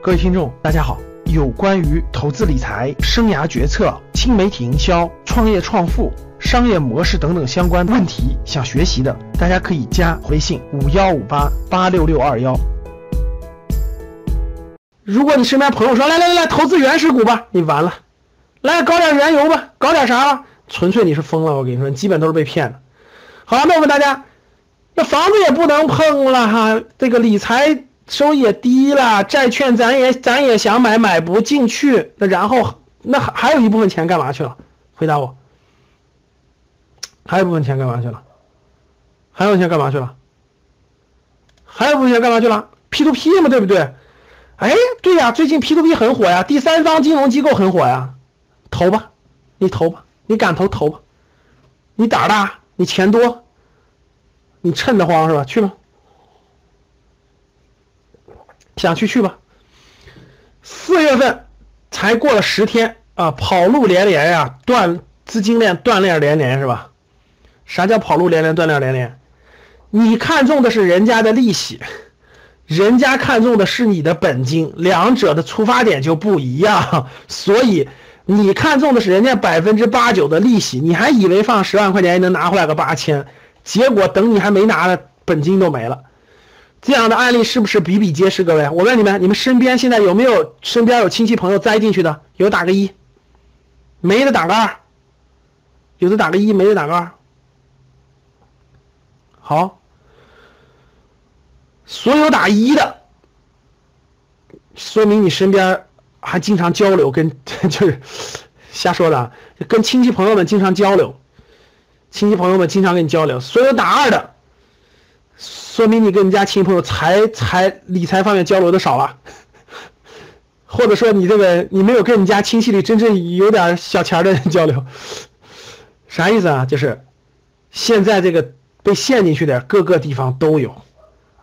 各位听众，大家好。有关于投资理财、生涯决策、新媒体营销、创业创富、商业模式等等相关问题，想学习的，大家可以加微信五幺五八八六六二幺。如果你身边朋友说来来来来投资原始股吧，你完了，来搞点原油吧，搞点啥吧，纯粹你是疯了，我跟你说，基本都是被骗的。好了，那我问大家，那房子也不能碰了哈，这个理财。收益也低了，债券咱也咱也想买，买不进去。那然后那还还有一部分钱干嘛去了？回答我。还有一部分钱干嘛去了？还有钱干嘛去了？还有部分钱干嘛去了？P to P 嘛，对不对？哎，对呀，最近 P to P 很火呀，第三方金融机构很火呀，投吧，你投吧，你敢投投吧，你胆大，你钱多，你趁得慌是吧？去吧。想去去吧。四月份才过了十天啊，跑路连连呀，断资金链断链连连是吧？啥叫跑路连连断链连连？你看中的是人家的利息，人家看中的是你的本金，两者的出发点就不一样。所以你看中的是人家百分之八九的利息，你还以为放十万块钱能拿回来个八千，结果等你还没拿呢，本金都没了。这样的案例是不是比比皆是？各位，我问你们，你们身边现在有没有身边有亲戚朋友栽进去的？有打个一，没的打个二，有的打个一，没的打个二。好，所有打一的，说明你身边还经常交流，跟 就是瞎说的，跟亲戚朋友们经常交流，亲戚朋友们经常跟你交流。所有打二的。说明你跟你家亲戚朋友财财理财方面交流的少了，或者说你这个你没有跟你家亲戚里真正有点小钱的人交流，啥意思啊？就是现在这个被陷进去的各个地方都有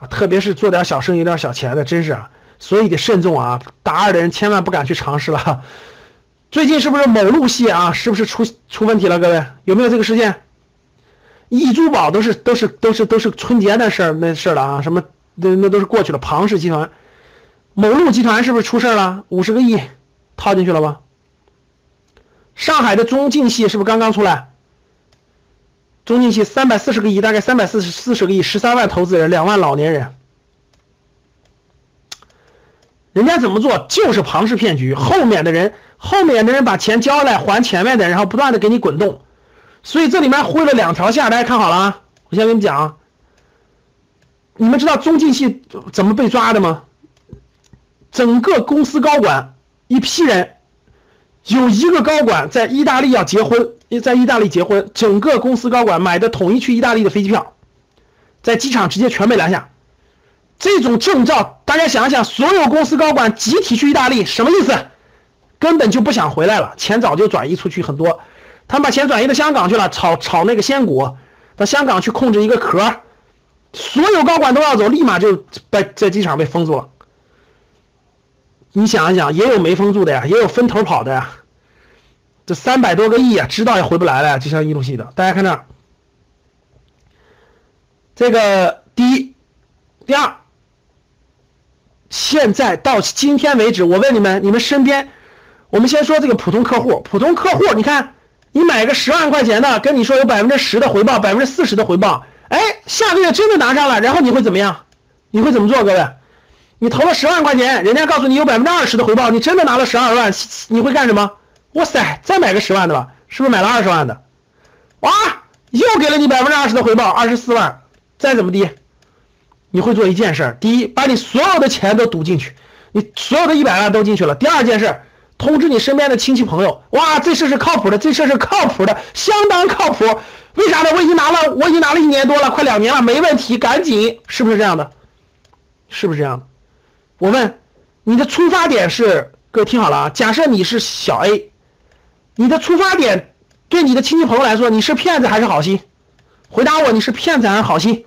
啊，特别是做点小生意、有点小钱的，真是啊，所以得慎重啊！打二的人千万不敢去尝试了。最近是不是某路系啊？是不是出出问题了？各位有没有这个事件？易珠宝都是都是都是都是春节的事儿那事儿了啊，什么那那都是过去了。庞氏集团、某路集团是不是出事了？五十个亿套进去了吧？上海的中晋系是不是刚刚出来？中晋系三百四十个亿，大概三百四十四十个亿，十三万投资人，两万老年人，人家怎么做？就是庞氏骗局，后面的人后面的人把钱交来还前面的，然后不断的给你滚动。所以这里面灰了两条线，大家看好了啊！我先跟你讲，你们知道中晋系怎么被抓的吗？整个公司高管一批人，有一个高管在意大利要结婚，在意大利结婚，整个公司高管买的统一去意大利的飞机票，在机场直接全被拦下。这种证照，大家想一想，所有公司高管集体去意大利，什么意思？根本就不想回来了，钱早就转移出去很多。他们把钱转移到香港去了，炒炒那个仙股，到香港去控制一个壳，所有高管都要走，立马就在在机场被封住了。你想一想，也有没封住的呀，也有分头跑的呀。这三百多个亿啊，知道也回不来了，就像一路系的。大家看这，这个第一，第二，现在到今天为止，我问你们，你们身边，我们先说这个普通客户，普通客户，你看。你买个十万块钱的，跟你说有百分之十的回报，百分之四十的回报，哎，下个月真的拿上了，然后你会怎么样？你会怎么做？各位，你投了十万块钱，人家告诉你有百分之二十的回报，你真的拿了十二万，你会干什么？哇塞，再买个十万的吧，是不是买了二十万的？哇，又给了你百分之二十的回报，二十四万，再怎么地，你会做一件事：第一，把你所有的钱都赌进去，你所有的一百万都进去了；第二件事。通知你身边的亲戚朋友，哇，这事是靠谱的，这事是靠谱的，相当靠谱。为啥呢？我已经拿了，我已经拿了一年多了，快两年了，没问题，赶紧，是不是这样的？是不是这样的？我问，你的出发点是？各位听好了啊，假设你是小 A，你的出发点对你的亲戚朋友来说，你是骗子还是好心？回答我，你是骗子还是好心？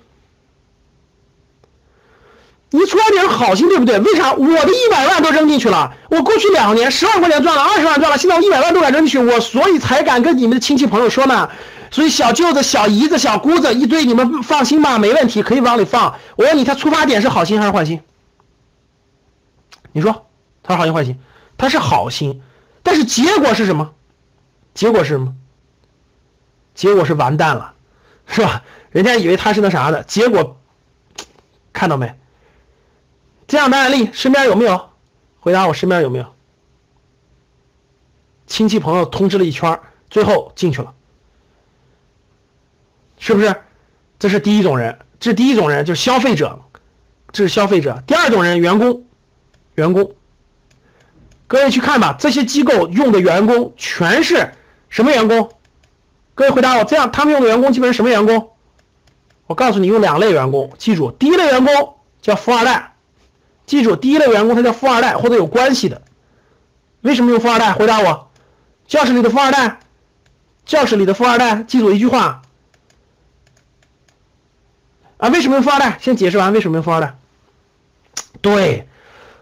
你出发点是好心，对不对？为啥我的一百万都扔进去了？我过去两年十万块钱赚了，二十万赚了，现在我一百万都敢扔进去，我所以才敢跟你们的亲戚朋友说呢。所以小舅子、小姨子、小姑子一堆，你们放心吧，没问题，可以往里放。我问你，他出发点是好心还是坏心？你说他是好心坏心，他是好心，但是结果是什么？结果是什么？结果是完蛋了，是吧？人家以为他是那啥的，结果看到没？这样的案例身边有没有？回答我身边有没有？亲戚朋友通知了一圈，最后进去了，是不是？这是第一种人，这是第一种人，就是消费者，这是消费者。第二种人，员工，员工。各位去看吧，这些机构用的员工全是什么员工？各位回答我，这样他们用的员工基本是什么员工？我告诉你，用两类员工，记住，第一类员工叫富二代，记住，第一类员工他叫富二代或者有关系的。为什么用富二代？回答我，教室里的富二代，教室里的富二代，记住一句话啊，为什么用富二代？先解释完为什么用富二代。对。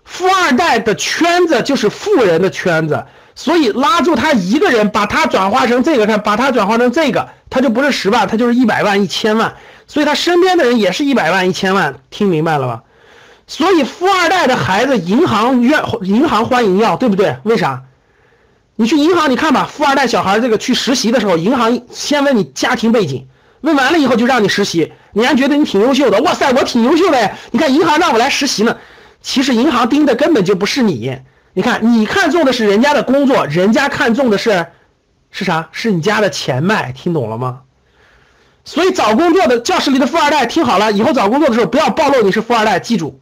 富二代的圈子就是富人的圈子，所以拉住他一个人，把他转化成这个，看，把他转化成这个，他就不是十万，他就是一百万、一千万，所以他身边的人也是一百万、一千万，听明白了吧？所以富二代的孩子，银行愿银行欢迎要，对不对？为啥？你去银行，你看吧，富二代小孩这个去实习的时候，银行先问你家庭背景，问完了以后就让你实习，你还觉得你挺优秀的，哇塞，我挺优秀的！你看银行让我来实习呢。其实银行盯的根本就不是你，你看，你看中的是人家的工作，人家看中的是，是啥？是你家的钱脉，听懂了吗？所以找工作的教室里的富二代，听好了，以后找工作的时候不要暴露你是富二代，记住，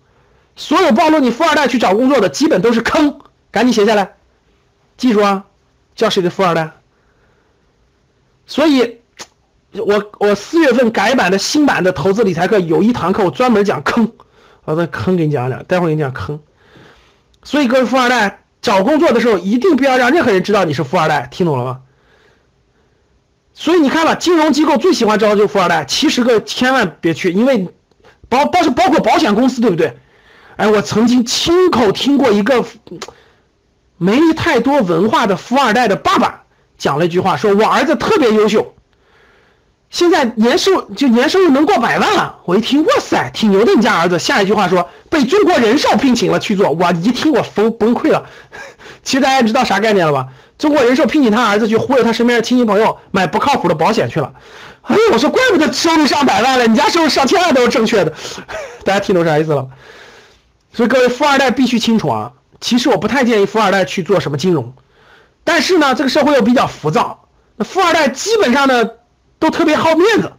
所有暴露你富二代去找工作的基本都是坑，赶紧写下来，记住啊，叫谁的富二代。所以，我我四月份改版的新版的投资理财课有一堂课我专门讲坑。我再坑给你讲讲，待会儿给你讲坑。所以各位富二代找工作的时候，一定不要让任何人知道你是富二代，听懂了吗？所以你看吧，金融机构最喜欢招的就是富二代。其实个千万别去，因为包包是包括保险公司，对不对？哎，我曾经亲口听过一个没太多文化的富二代的爸爸讲了一句话，说我儿子特别优秀。现在年收就年收入能过百万了，我一听，哇塞，挺牛的，你家儿子。下一句话说被中国人寿聘请了去做，我一听我崩崩溃了。其实大家知道啥概念了吧？中国人寿聘请他儿子去忽悠他身边的亲戚朋友买不靠谱的保险去了。哎，我说怪不得收入上百万了，你家收入上千万都是正确的。大家听懂啥意思了？所以各位富二代必须清楚啊。其实我不太建议富二代去做什么金融，但是呢，这个社会又比较浮躁，那富二代基本上呢。都特别好面子，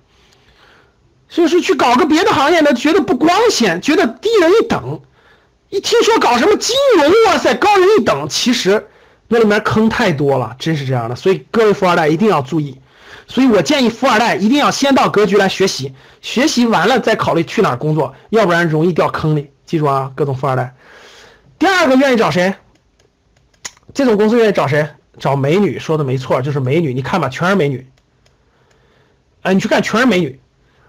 所以说去搞个别的行业呢，觉得不光鲜，觉得低人一等。一听说搞什么金融，哇塞，高人一等。其实那里面坑太多了，真是这样的。所以各位富二代一定要注意。所以我建议富二代一定要先到格局来学习，学习完了再考虑去哪儿工作，要不然容易掉坑里。记住啊，各种富二代。第二个愿意找谁？这种公司愿意找谁？找美女，说的没错，就是美女。你看吧，全是美女。哎，你去看，全是美女，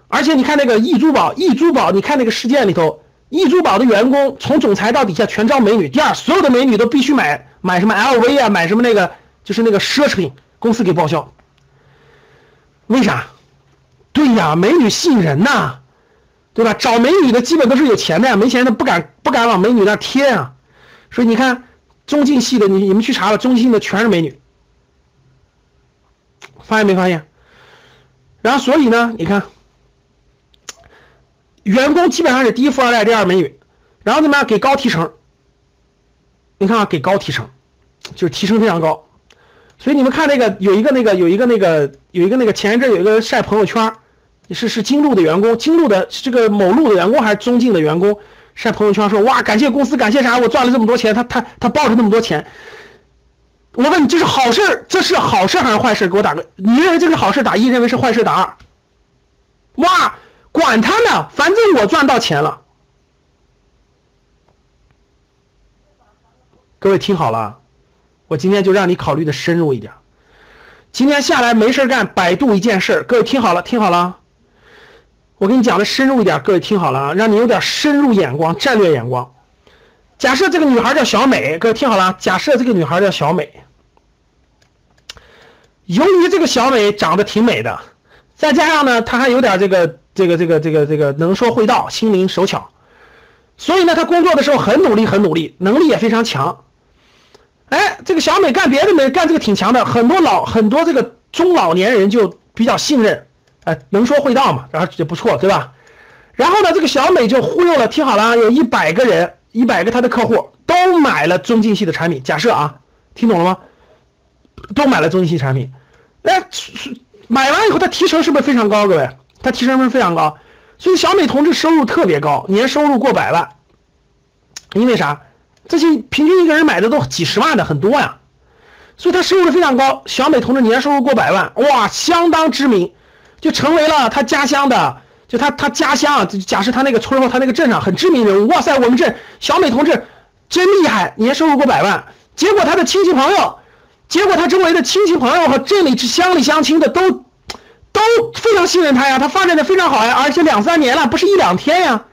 而且你看那个易珠宝，易珠宝，你看那个事件里头，易珠宝的员工从总裁到底下全招美女。第二，所有的美女都必须买买什么 LV 啊，买什么那个就是那个奢侈品，公司给报销。为啥？对呀，美女吸引人呐，对吧？找美女的基本都是有钱的呀，没钱的不敢不敢往美女那贴啊。所以你看中进系的，你你们去查了，中进的全是美女，发现没发现？然后，所以呢，你看，员工基本上是第一富二代，第二美女，然后怎么样给高提成？你看啊，给高提成，就是提成非常高。所以你们看那个有一个那个有一个那个有一个那个前一阵有一个晒朋友圈，是是金鹿的员工，金鹿的这个某路的员工还是中进的员工晒朋友圈说哇，感谢公司，感谢啥？我赚了这么多钱，他他他抱着那么多钱。我问你，这是好事这是好事还是坏事？给我打个，你认为这是好事打一，认为是坏事打二。哇，管他呢，反正我赚到钱了。各位听好了，我今天就让你考虑的深入一点。今天下来没事干，百度一件事。各位听好了，听好了，我跟你讲的深入一点。各位听好了啊，让你有点深入眼光、战略眼光。假设这个女孩叫小美，各位听好了，假设这个女孩叫小美。由于这个小美长得挺美的，再加上呢，她还有点这个这个这个这个这个能说会道，心灵手巧，所以呢，她工作的时候很努力，很努力，能力也非常强。哎，这个小美干别的没干这个挺强的，很多老很多这个中老年人就比较信任，哎，能说会道嘛，然后也不错，对吧？然后呢，这个小美就忽悠了，听好了啊，有一百个人，一百个她的客户都买了中进系的产品。假设啊，听懂了吗？都买了中进系产品，哎，买完以后他提成是不是非常高？各位，他提成是不是非常高？所以小美同志收入特别高，年收入过百万。因为啥？这些平均一个人买的都几十万的，很多呀。所以他收入非常高。小美同志年收入过百万，哇，相当知名，就成为了他家乡的，就他他家乡，假设他那个村或他那个镇上很知名人物。哇塞，我们镇小美同志真厉害，年收入过百万。结果他的亲戚朋友，结果他周围的亲戚朋友和镇里乡里乡亲的都 都非常信任他呀，他发展的非常好呀，而且两三年了，不是一两天呀。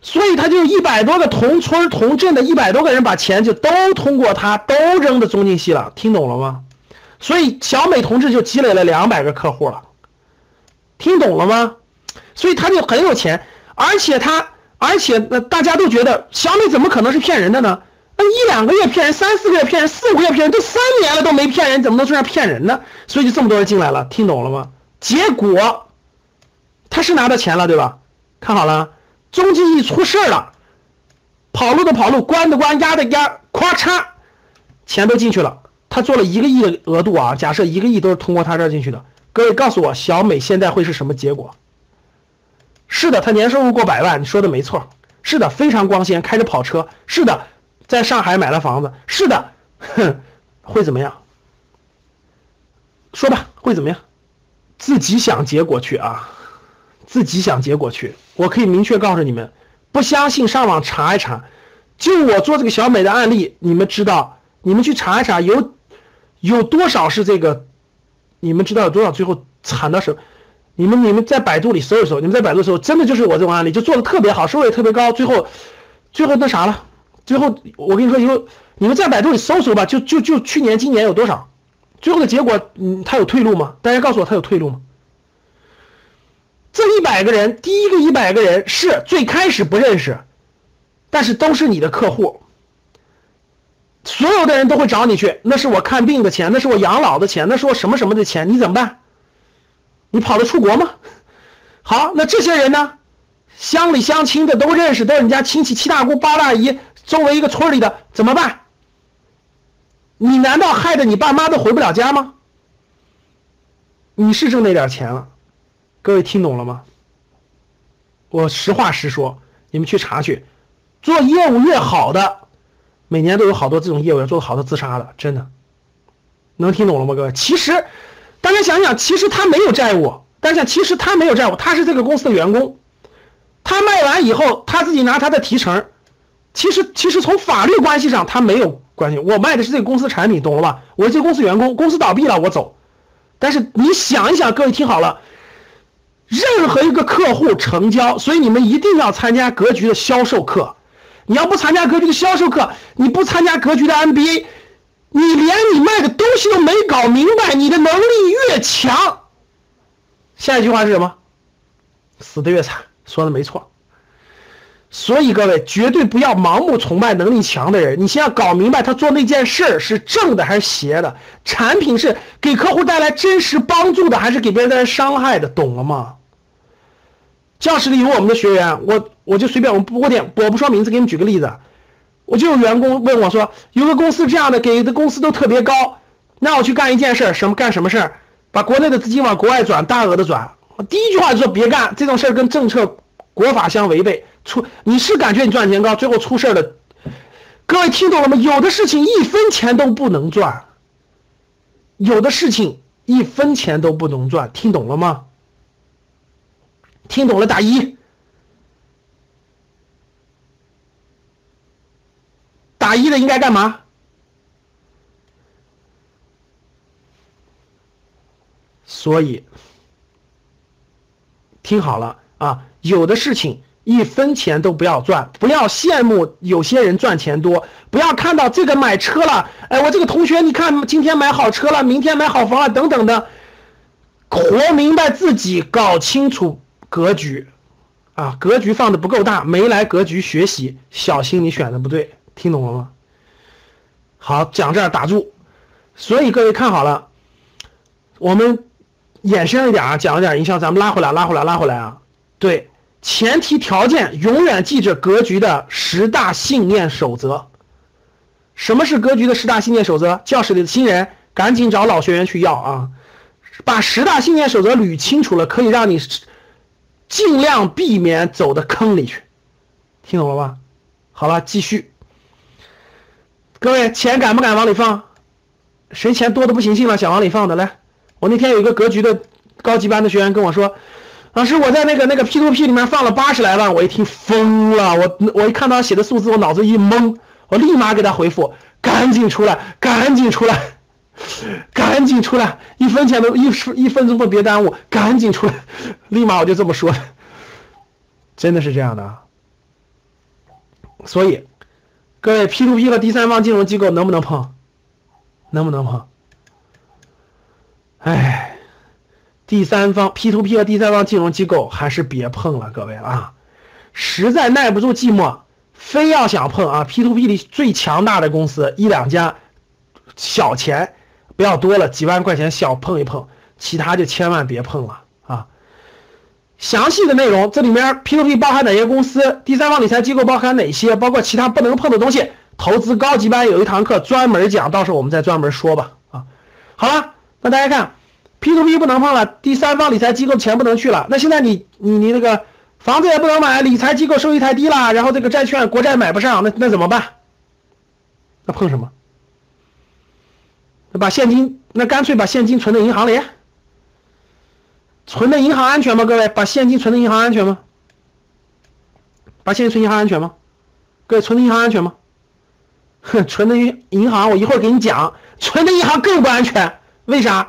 所以他就一百多个同村同镇的一百多个人把钱就都通过他都扔到中进系了，听懂了吗？所以小美同志就积累了两百个客户了，听懂了吗？所以他就很有钱，而且他而且那大家都觉得小米怎么可能是骗人的呢？那一两个月骗人，三四个月骗人，四五个月骗人，都三年了都没骗人，怎么能说上骗人呢？所以就这么多人进来了，听懂了吗？结果他是拿到钱了，对吧？看好了。中金一出事了，跑路的跑路，关的关，压的压，咵嚓，钱都进去了。他做了一个亿的额度啊，假设一个亿都是通过他这儿进去的。各位告诉我，小美现在会是什么结果？是的，她年收入过百万，你说的没错。是的，非常光鲜，开着跑车。是的，在上海买了房子。是的，哼，会怎么样？说吧，会怎么样？自己想结果去啊。自己想结果去，我可以明确告诉你们，不相信上网查一查。就我做这个小美的案例，你们知道，你们去查一查，有有多少是这个？你们知道有多少最后惨到什么？你们你们在百度里搜一搜，你们在百度搜，真的就是我这种案例，就做的特别好，收入也特别高，最后最后那啥了？最后我跟你说，以后你们在百度里搜搜吧，就就就去年今年有多少？最后的结果，嗯，他有退路吗？大家告诉我，他有退路吗？这一百个人，第一个一百个人是最开始不认识，但是都是你的客户。所有的人都会找你去，那是我看病的钱，那是我养老的钱，那是我什么什么的钱，你怎么办？你跑得出国吗？好，那这些人呢？乡里乡亲的都认识，都是你家亲戚，七大姑八大姨，周围一个村里的，怎么办？你难道害得你爸妈都回不了家吗？你是挣那点钱了。各位听懂了吗？我实话实说，你们去查去，做业务越好的，每年都有好多这种业务员做好的自杀的，真的，能听懂了吗？各位，其实大家想想，其实他没有债务，大家想，其实他没有债务，他是这个公司的员工，他卖完以后，他自己拿他的提成，其实其实从法律关系上他没有关系，我卖的是这个公司产品，懂了吧？我是这公司员工，公司倒闭了我走，但是你想一想，各位听好了。任何一个客户成交，所以你们一定要参加格局的销售课。你要不参加格局的销售课，你不参加格局的 MBA，你连你卖的东西都没搞明白，你的能力越强，下一句话是什么？死的越惨。说的没错。所以各位绝对不要盲目崇拜能力强的人，你先要搞明白他做那件事是正的还是邪的，产品是给客户带来真实帮助的还是给别人带来伤害的，懂了吗？教室里有我们的学员，我我就随便我不点我不说名字，给你举个例子，我就有员工问我说，有个公司这样的给的工资都特别高，让我去干一件事，什么干什么事儿，把国内的资金往国外转，大额的转。我第一句话就说别干这种事儿，跟政策、国法相违背。出你是感觉你赚钱高，最后出事了。各位听懂了吗？有的事情一分钱都不能赚，有的事情一分钱都不能赚，听懂了吗？听懂了打一，打一的应该干嘛？所以听好了啊，有的事情一分钱都不要赚，不要羡慕有些人赚钱多，不要看到这个买车了，哎，我这个同学你看今天买好车了，明天买好房了，等等的，活明白自己，搞清楚。格局，啊，格局放的不够大，没来格局学习，小心你选的不对，听懂了吗？好，讲这儿打住。所以各位看好了，我们衍生一点啊，讲了点营销，咱们拉回来，拉回来，拉回来啊。对，前提条件永远记着格局的十大信念守则。什么是格局的十大信念守则？教室里的新人赶紧找老学员去要啊！把十大信念守则捋清楚了，可以让你尽量避免走的坑里去。听懂了吧？好了，继续。各位，钱敢不敢往里放？谁钱多的不行信了，想往里放的来。我那天有一个格局的高级班的学员跟我说：“老师，我在那个那个 P to P 里面放了八十来万。”我一听疯了，我我一看到他写的数字，我脑子一懵，我立马给他回复：“赶紧出来，赶紧出来，赶紧出来，一分钱都一一分钟都别耽误，赶紧出来！”立马我就这么说，真的是这样的。所以。各位，P to P 和第三方金融机构能不能碰？能不能碰？哎，第三方 P to P 和第三方金融机构还是别碰了，各位啊，实在耐不住寂寞，非要想碰啊，P to P 里最强大的公司一两家，小钱不要多了，几万块钱小碰一碰，其他就千万别碰了啊。详细的内容，这里面 P to P 包含哪些公司？第三方理财机构包含哪些？包括其他不能碰的东西。投资高级班有一堂课专门讲，到时候我们再专门说吧。啊，好了，那大家看，P to P 不能碰了，第三方理财机构钱不能去了。那现在你你你那个房子也不能买，理财机构收益太低了，然后这个债券国债买不上，那那怎么办？那碰什么？把现金，那干脆把现金存在银行里。存的银行安全吗？各位，把现金存的银行安全吗？把现金存银行安全吗？各位，存的银行安全吗？哼，存的银银行，我一会儿给你讲，存的银行更不安全。为啥？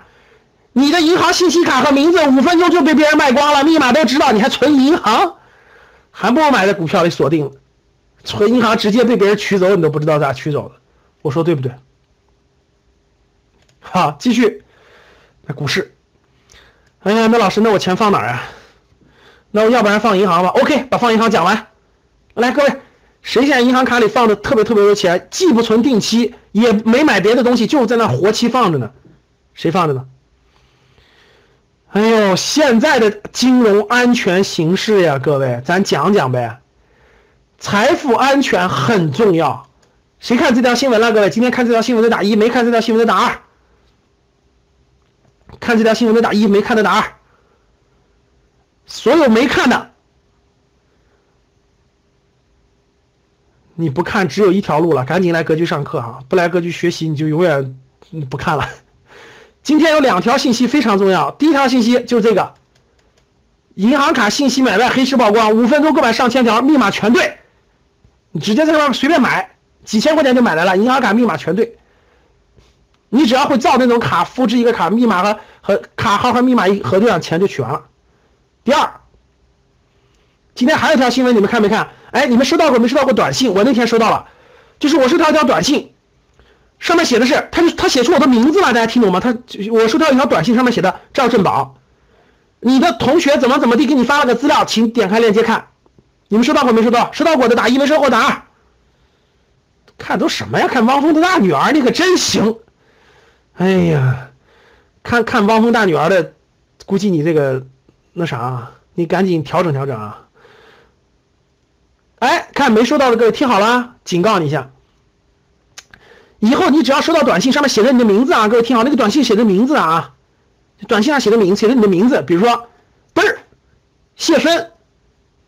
你的银行信息卡和名字五分钟就被别人卖光了，密码都知道，你还存银行？还不如买在股票里锁定了。存银行直接被别人取走，你都不知道咋取走的。我说对不对？好，继续，那股市。哎呀，那老师，那我钱放哪儿啊？那我要不然放银行吧。OK，把放银行讲完。来，各位，谁现在银行卡里放的特别特别多钱，既不存定期，也没买别的东西，就在那活期放着呢？谁放着呢？哎呦，现在的金融安全形势呀，各位，咱讲讲呗。财富安全很重要。谁看这条新闻了？各位，今天看这条新闻的打一，没看这条新闻的打二。看这条新闻的打一，没看的打二。所有没看的，你不看只有一条路了，赶紧来格局上课哈！不来格局学习，你就永远不看了。今天有两条信息非常重要，第一条信息就是这个：银行卡信息买卖黑市曝光，五分钟购买上千条，密码全对，你直接在那随便买，几千块钱就买来了，银行卡密码全对。你只要会造那种卡，复制一个卡密码和和卡号和密码一核对上，钱就取完了。第二，今天还有一条新闻，你们看没看？哎，你们收到过没收到过短信？我那天收到了，就是我收到一条短信，上面写的是，他就他写出我的名字了，大家听懂吗？他我收到一条短信，上面写的赵振宝，你的同学怎么怎么地给你发了个资料，请点开链接看。你们收到过没收到？收到过的打一，没收过打二。看都什么呀？看汪峰的大女儿，你可真行。哎呀，看看汪峰大女儿的，估计你这个那啥，你赶紧调整调整啊！哎，看没收到的各位听好了，警告你一下，以后你只要收到短信，上面写着你的名字啊，各位听好，那个短信写的名字啊，短信上写的名写的你的名字，比如说嘚儿谢芬，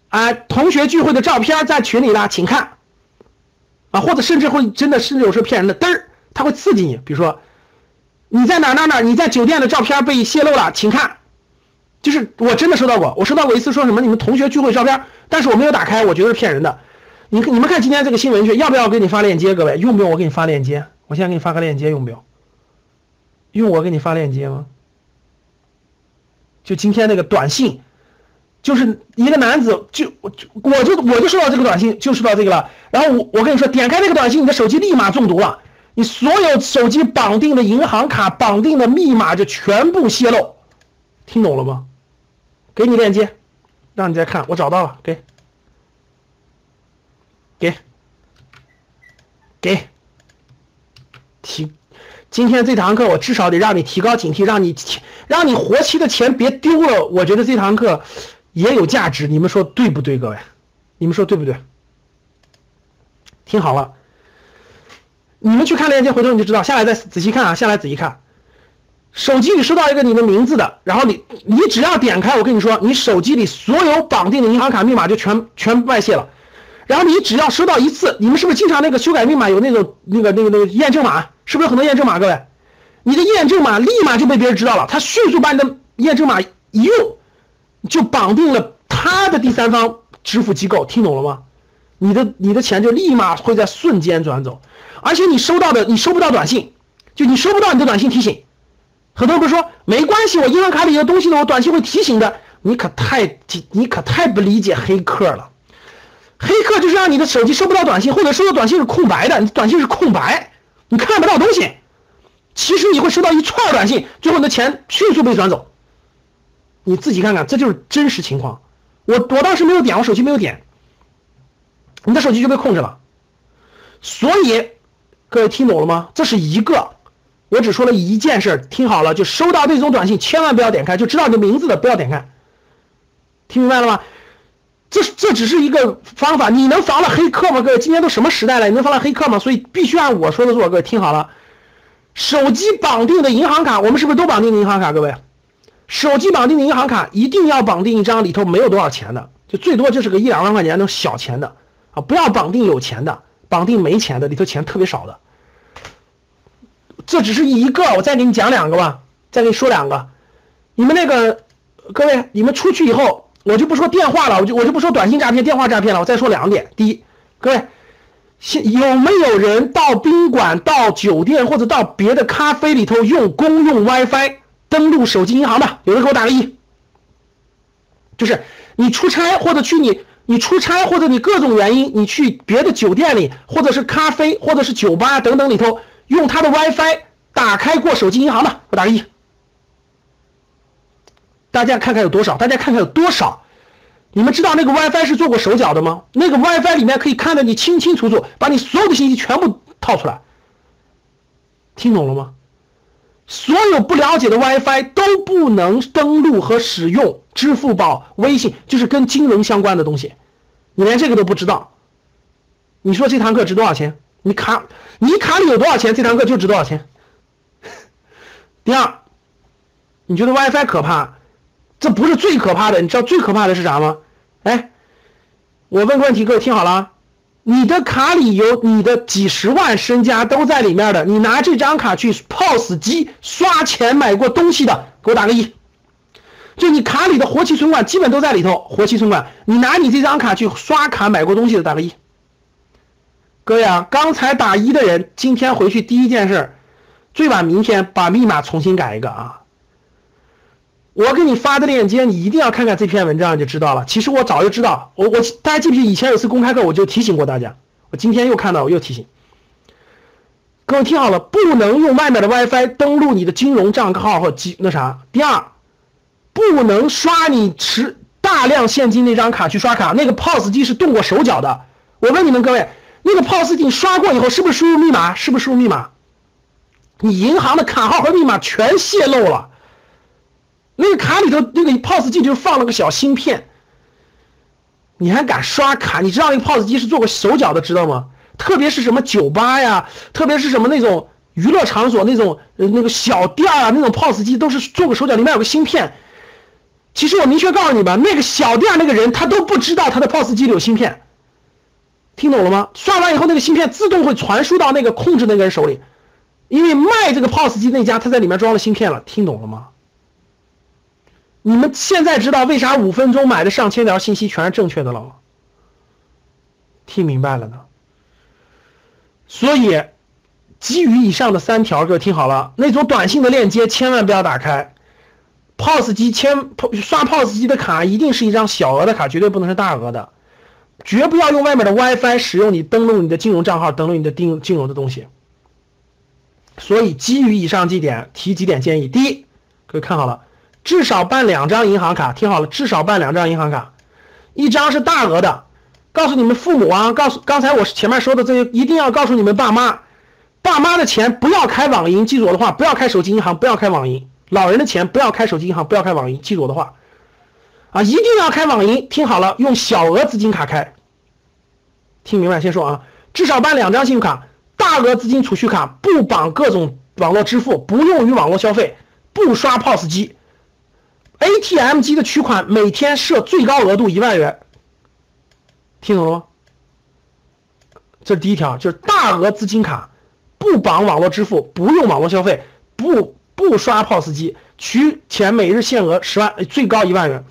哎，同学聚会的照片在群里了，请看啊，或者甚至会真的甚至有时候骗人的嘚儿，他会刺激你，比如说。你在哪哪哪？你在酒店的照片被泄露了，请看。就是我真的收到过，我收到过一次说什么你们同学聚会照片，但是我没有打开，我觉得是骗人的。你你们看今天这个新闻去，要不要给你发链接？各位用不用我给你发链接？我现在给你发个链接，用不用？用我给你发链接吗？就今天那个短信，就是一个男子就就我就我就收到这个短信，就收到这个了。然后我我跟你说，点开那个短信，你的手机立马中毒了。你所有手机绑定的银行卡、绑定的密码就全部泄露，听懂了吗？给你链接，让你再看，我找到了，给，给，给，提今天这堂课我至少得让你提高警惕，让你让你活期的钱别丢了。我觉得这堂课也有价值，你们说对不对，各位？你们说对不对？听好了，你们去看链接，回头你就知道。下来再仔细看啊，下来仔细看。手机里收到一个你的名字的，然后你你只要点开，我跟你说，你手机里所有绑定的银行卡密码就全全外泄了。然后你只要收到一次，你们是不是经常那个修改密码有那种那个那个那个验证码？是不是很多验证码？各位，你的验证码立马就被别人知道了，他迅速把你的验证码一用，就绑定了他的第三方支付机构，听懂了吗？你的你的钱就立马会在瞬间转走，而且你收到的你收不到短信，就你收不到你的短信提醒。很多人不是说没关系，我银行卡里有东西呢，我短信会提醒的。你可太你可太不理解黑客了。黑客就是让你的手机收不到短信，或者收到短信是空白的，你短信是空白，你看不到东西。其实你会收到一串短信，最后你的钱迅速被转走。你自己看看，这就是真实情况。我我当时没有点，我手机没有点，你的手机就被控制了。所以各位听懂了吗？这是一个。我只说了一件事，听好了，就收到这种短信，千万不要点开，就知道你的名字的不要点开，听明白了吗？这这只是一个方法，你能防了黑客吗？各位，今天都什么时代了，你能防了黑客吗？所以必须按我说的做。各位听好了，手机绑定的银行卡，我们是不是都绑定银行卡？各位，手机绑定的银行卡一定要绑定一张里头没有多少钱的，就最多就是个一两万块钱那种小钱的啊，不要绑定有钱的，绑定没钱的，里头钱特别少的。这只是一个，我再给你讲两个吧，再给你说两个。你们那个各位，你们出去以后，我就不说电话了，我就我就不说短信诈骗、电话诈骗了。我再说两点：第一，各位，现有没有人到宾馆、到酒店或者到别的咖啡里头用公用 WiFi 登录手机银行的？有人给我打个一。就是你出差或者去你你出差或者你各种原因，你去别的酒店里或者是咖啡或者是酒吧等等里头。用他的 WiFi 打开过手机银行的，我打个一。大家看看有多少？大家看看有多少？你们知道那个 WiFi 是做过手脚的吗？那个 WiFi 里面可以看得你清清楚楚，把你所有的信息全部套出来。听懂了吗？所有不了解的 WiFi 都不能登录和使用支付宝、微信，就是跟金融相关的东西。你连这个都不知道，你说这堂课值多少钱？你卡，你卡里有多少钱？这堂课就值多少钱。第二，你觉得 WiFi 可怕？这不是最可怕的，你知道最可怕的是啥吗？哎，我问个问题，各位听好了，你的卡里有你的几十万身家都在里面的，你拿这张卡去 POS 机刷钱买过东西的，给我打个一。就你卡里的活期存款基本都在里头，活期存款，你拿你这张卡去刷卡买过东西的，打个一。各位啊，刚才打一的人，今天回去第一件事，最晚明天把密码重新改一个啊！我给你发的链接，你一定要看看这篇文章就知道了。其实我早就知道，我我大家记不记？以前有次公开课我就提醒过大家，我今天又看到，我又提醒各位听好了，不能用外面的 WiFi 登录你的金融账号和机那啥。第二，不能刷你持大量现金那张卡去刷卡，那个 POS 机是动过手脚的。我问你们各位。那个 POS 机刷过以后，是不是输入密码？是不是输入密码？你银行的卡号和密码全泄露了。那个卡里头，那个 POS 机就放了个小芯片。你还敢刷卡？你知道那个 POS 机是做过手脚的，知道吗？特别是什么酒吧呀，特别是什么那种娱乐场所那种那个小店啊，那种 POS 机都是做过手脚，里面有个芯片。其实我明确告诉你吧，那个小店那个人他都不知道他的 POS 机里有芯片。听懂了吗？刷完以后，那个芯片自动会传输到那个控制那个人手里，因为卖这个 POS 机那家他在里面装了芯片了。听懂了吗？你们现在知道为啥五分钟买的上千条信息全是正确的了？听明白了呢？所以，基于以上的三条，各位听好了，那种短信的链接千万不要打开。POS 机签刷 POS 机的卡一定是一张小额的卡，绝对不能是大额的。绝不要用外面的 WiFi 使用你登录你的金融账号，登录你的金金融的东西。所以基于以上几点，提几点建议。第一，各位看好了，至少办两张银行卡，听好了，至少办两张银行卡，一张是大额的，告诉你们父母啊，告诉刚才我前面说的这些，一定要告诉你们爸妈，爸妈的钱不要开网银，记住我的话，不要开手机银行，不要开网银。老人的钱不要开手机银行，不要开网银，记住我的话，啊，一定要开网银。听好了，用小额资金卡开。听明白？先说啊，至少办两张信用卡，大额资金储蓄卡不绑各种网络支付，不用于网络消费，不刷 POS 机，ATM 机的取款每天设最高额度一万元。听懂了吗？这是第一条，就是大额资金卡不绑网络支付，不用网络消费，不不刷 POS 机，取钱每日限额十万，最高一万元。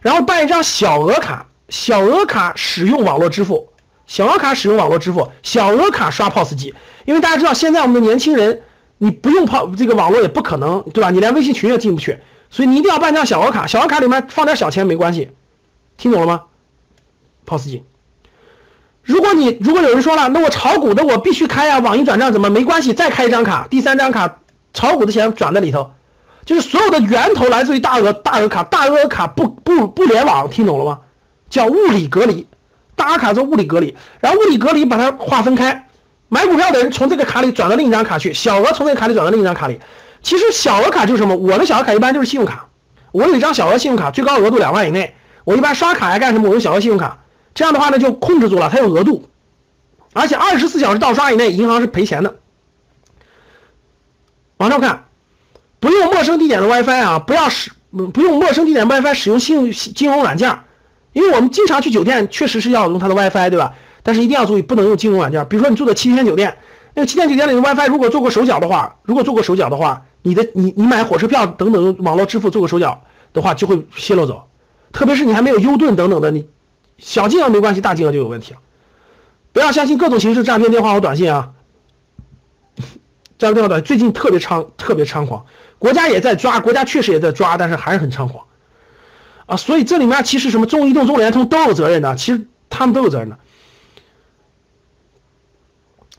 然后办一张小额卡，小额卡使用网络支付，小额卡使用网络支付，小额卡刷 POS 机。因为大家知道，现在我们的年轻人，你不用泡这个网络也不可能，对吧？你连微信群也进不去，所以你一定要办张小额卡，小额卡里面放点小钱没关系，听懂了吗？POS 机，如果你如果有人说了，那我炒股的我必须开呀，网银转账怎么没关系？再开一张卡，第三张卡，炒股的钱转在里头，就是所有的源头来自于大额大额卡，大额卡不不不联网，听懂了吗？叫物理隔离，大额卡做物理隔离，然后物理隔离把它划分开，买股票的人从这个卡里转到另一张卡去，小额从这个卡里转到另一张卡里。其实小额卡就是什么？我的小额卡一般就是信用卡，我有一张小额信用卡，最高额度两万以内，我一般刷卡呀干什么？我用小额信用卡。这样的话呢，就控制住了，它有额度，而且二十四小时盗刷以内，银行是赔钱的。往上看，不用陌生地点的 WiFi 啊，不要使不用陌生地点 WiFi 使用信用金融软件，因为我们经常去酒店，确实是要用它的 WiFi，对吧？但是一定要注意，不能用金融软件。比如说你住的七天酒店，那个七天酒店里的 WiFi 如果做过手脚的话，如果做过手脚的话，你的你你买火车票等等网络支付做过手脚的话，就会泄露走。特别是你还没有 U 盾等等的你。小金额没关系，大金额就有问题了。不要相信各种形式诈骗电话和短信啊！诈骗电话短信最近特别猖特别猖狂，国家也在抓，国家确实也在抓，但是还是很猖狂啊！所以这里面其实什么中移动、中联通都有责任的，其实他们都有责任的。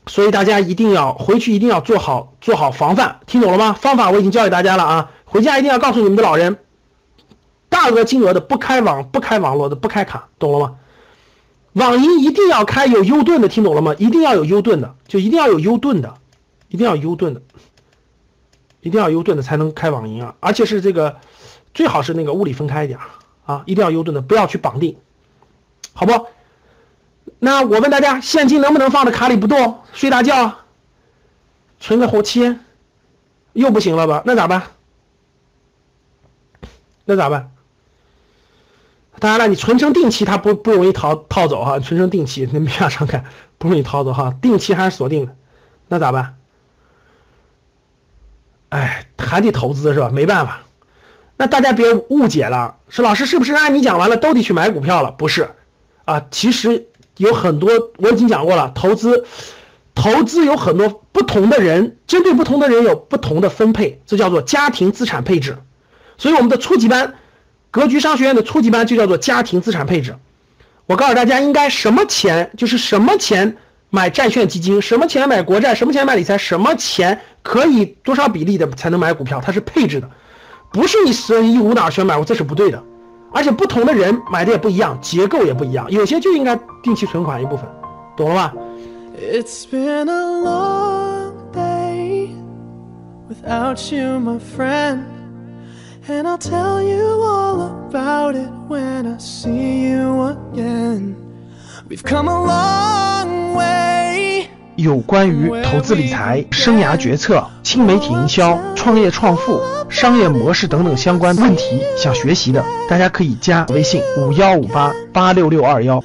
所以大家一定要回去，一定要做好做好防范，听懂了吗？方法我已经教给大家了啊！回家一定要告诉你们的老人。大额金额的不开网不开网络的不开卡，懂了吗？网银一定要开有 U 盾的，听懂了吗？一定要有 U 盾的，就一定要有 U 盾的，一定要 U 盾的，一定要 U 盾的才能开网银啊！而且是这个，最好是那个物理分开一点啊！一定要 U 盾的，不要去绑定，好不？那我问大家，现金能不能放在卡里不动？睡大觉，存个活期，又不行了吧？那咋办？那咋办？当然了，你存成定期，它不不容易逃套走哈。存成定期，那没法上看不容易套走哈。定期还是锁定的，那咋办？哎，还得投资是吧？没办法。那大家别误解了，说老师是不是按你讲完了都得去买股票了？不是，啊，其实有很多我已经讲过了，投资，投资有很多不同的人，针对不同的人有不同的分配，这叫做家庭资产配置。所以我们的初级班。格局商学院的初级班就叫做家庭资产配置。我告诉大家，应该什么钱就是什么钱买债券基金，什么钱买国债，什么钱买理财，什么钱可以多少比例的才能买股票，它是配置的，不是你随意无哪选买，这是不对的。而且不同的人买的也不一样，结构也不一样，有些就应该定期存款一部分，懂了吧？It's been a long day without you, my friend. And I'll tell you all about it when I see you again. We've come a long way. 有关于投资理财、生涯决策、新媒体营销、创业创富、商业模式等等相关问题，想学习的，大家可以加微信五幺五八八六六二幺。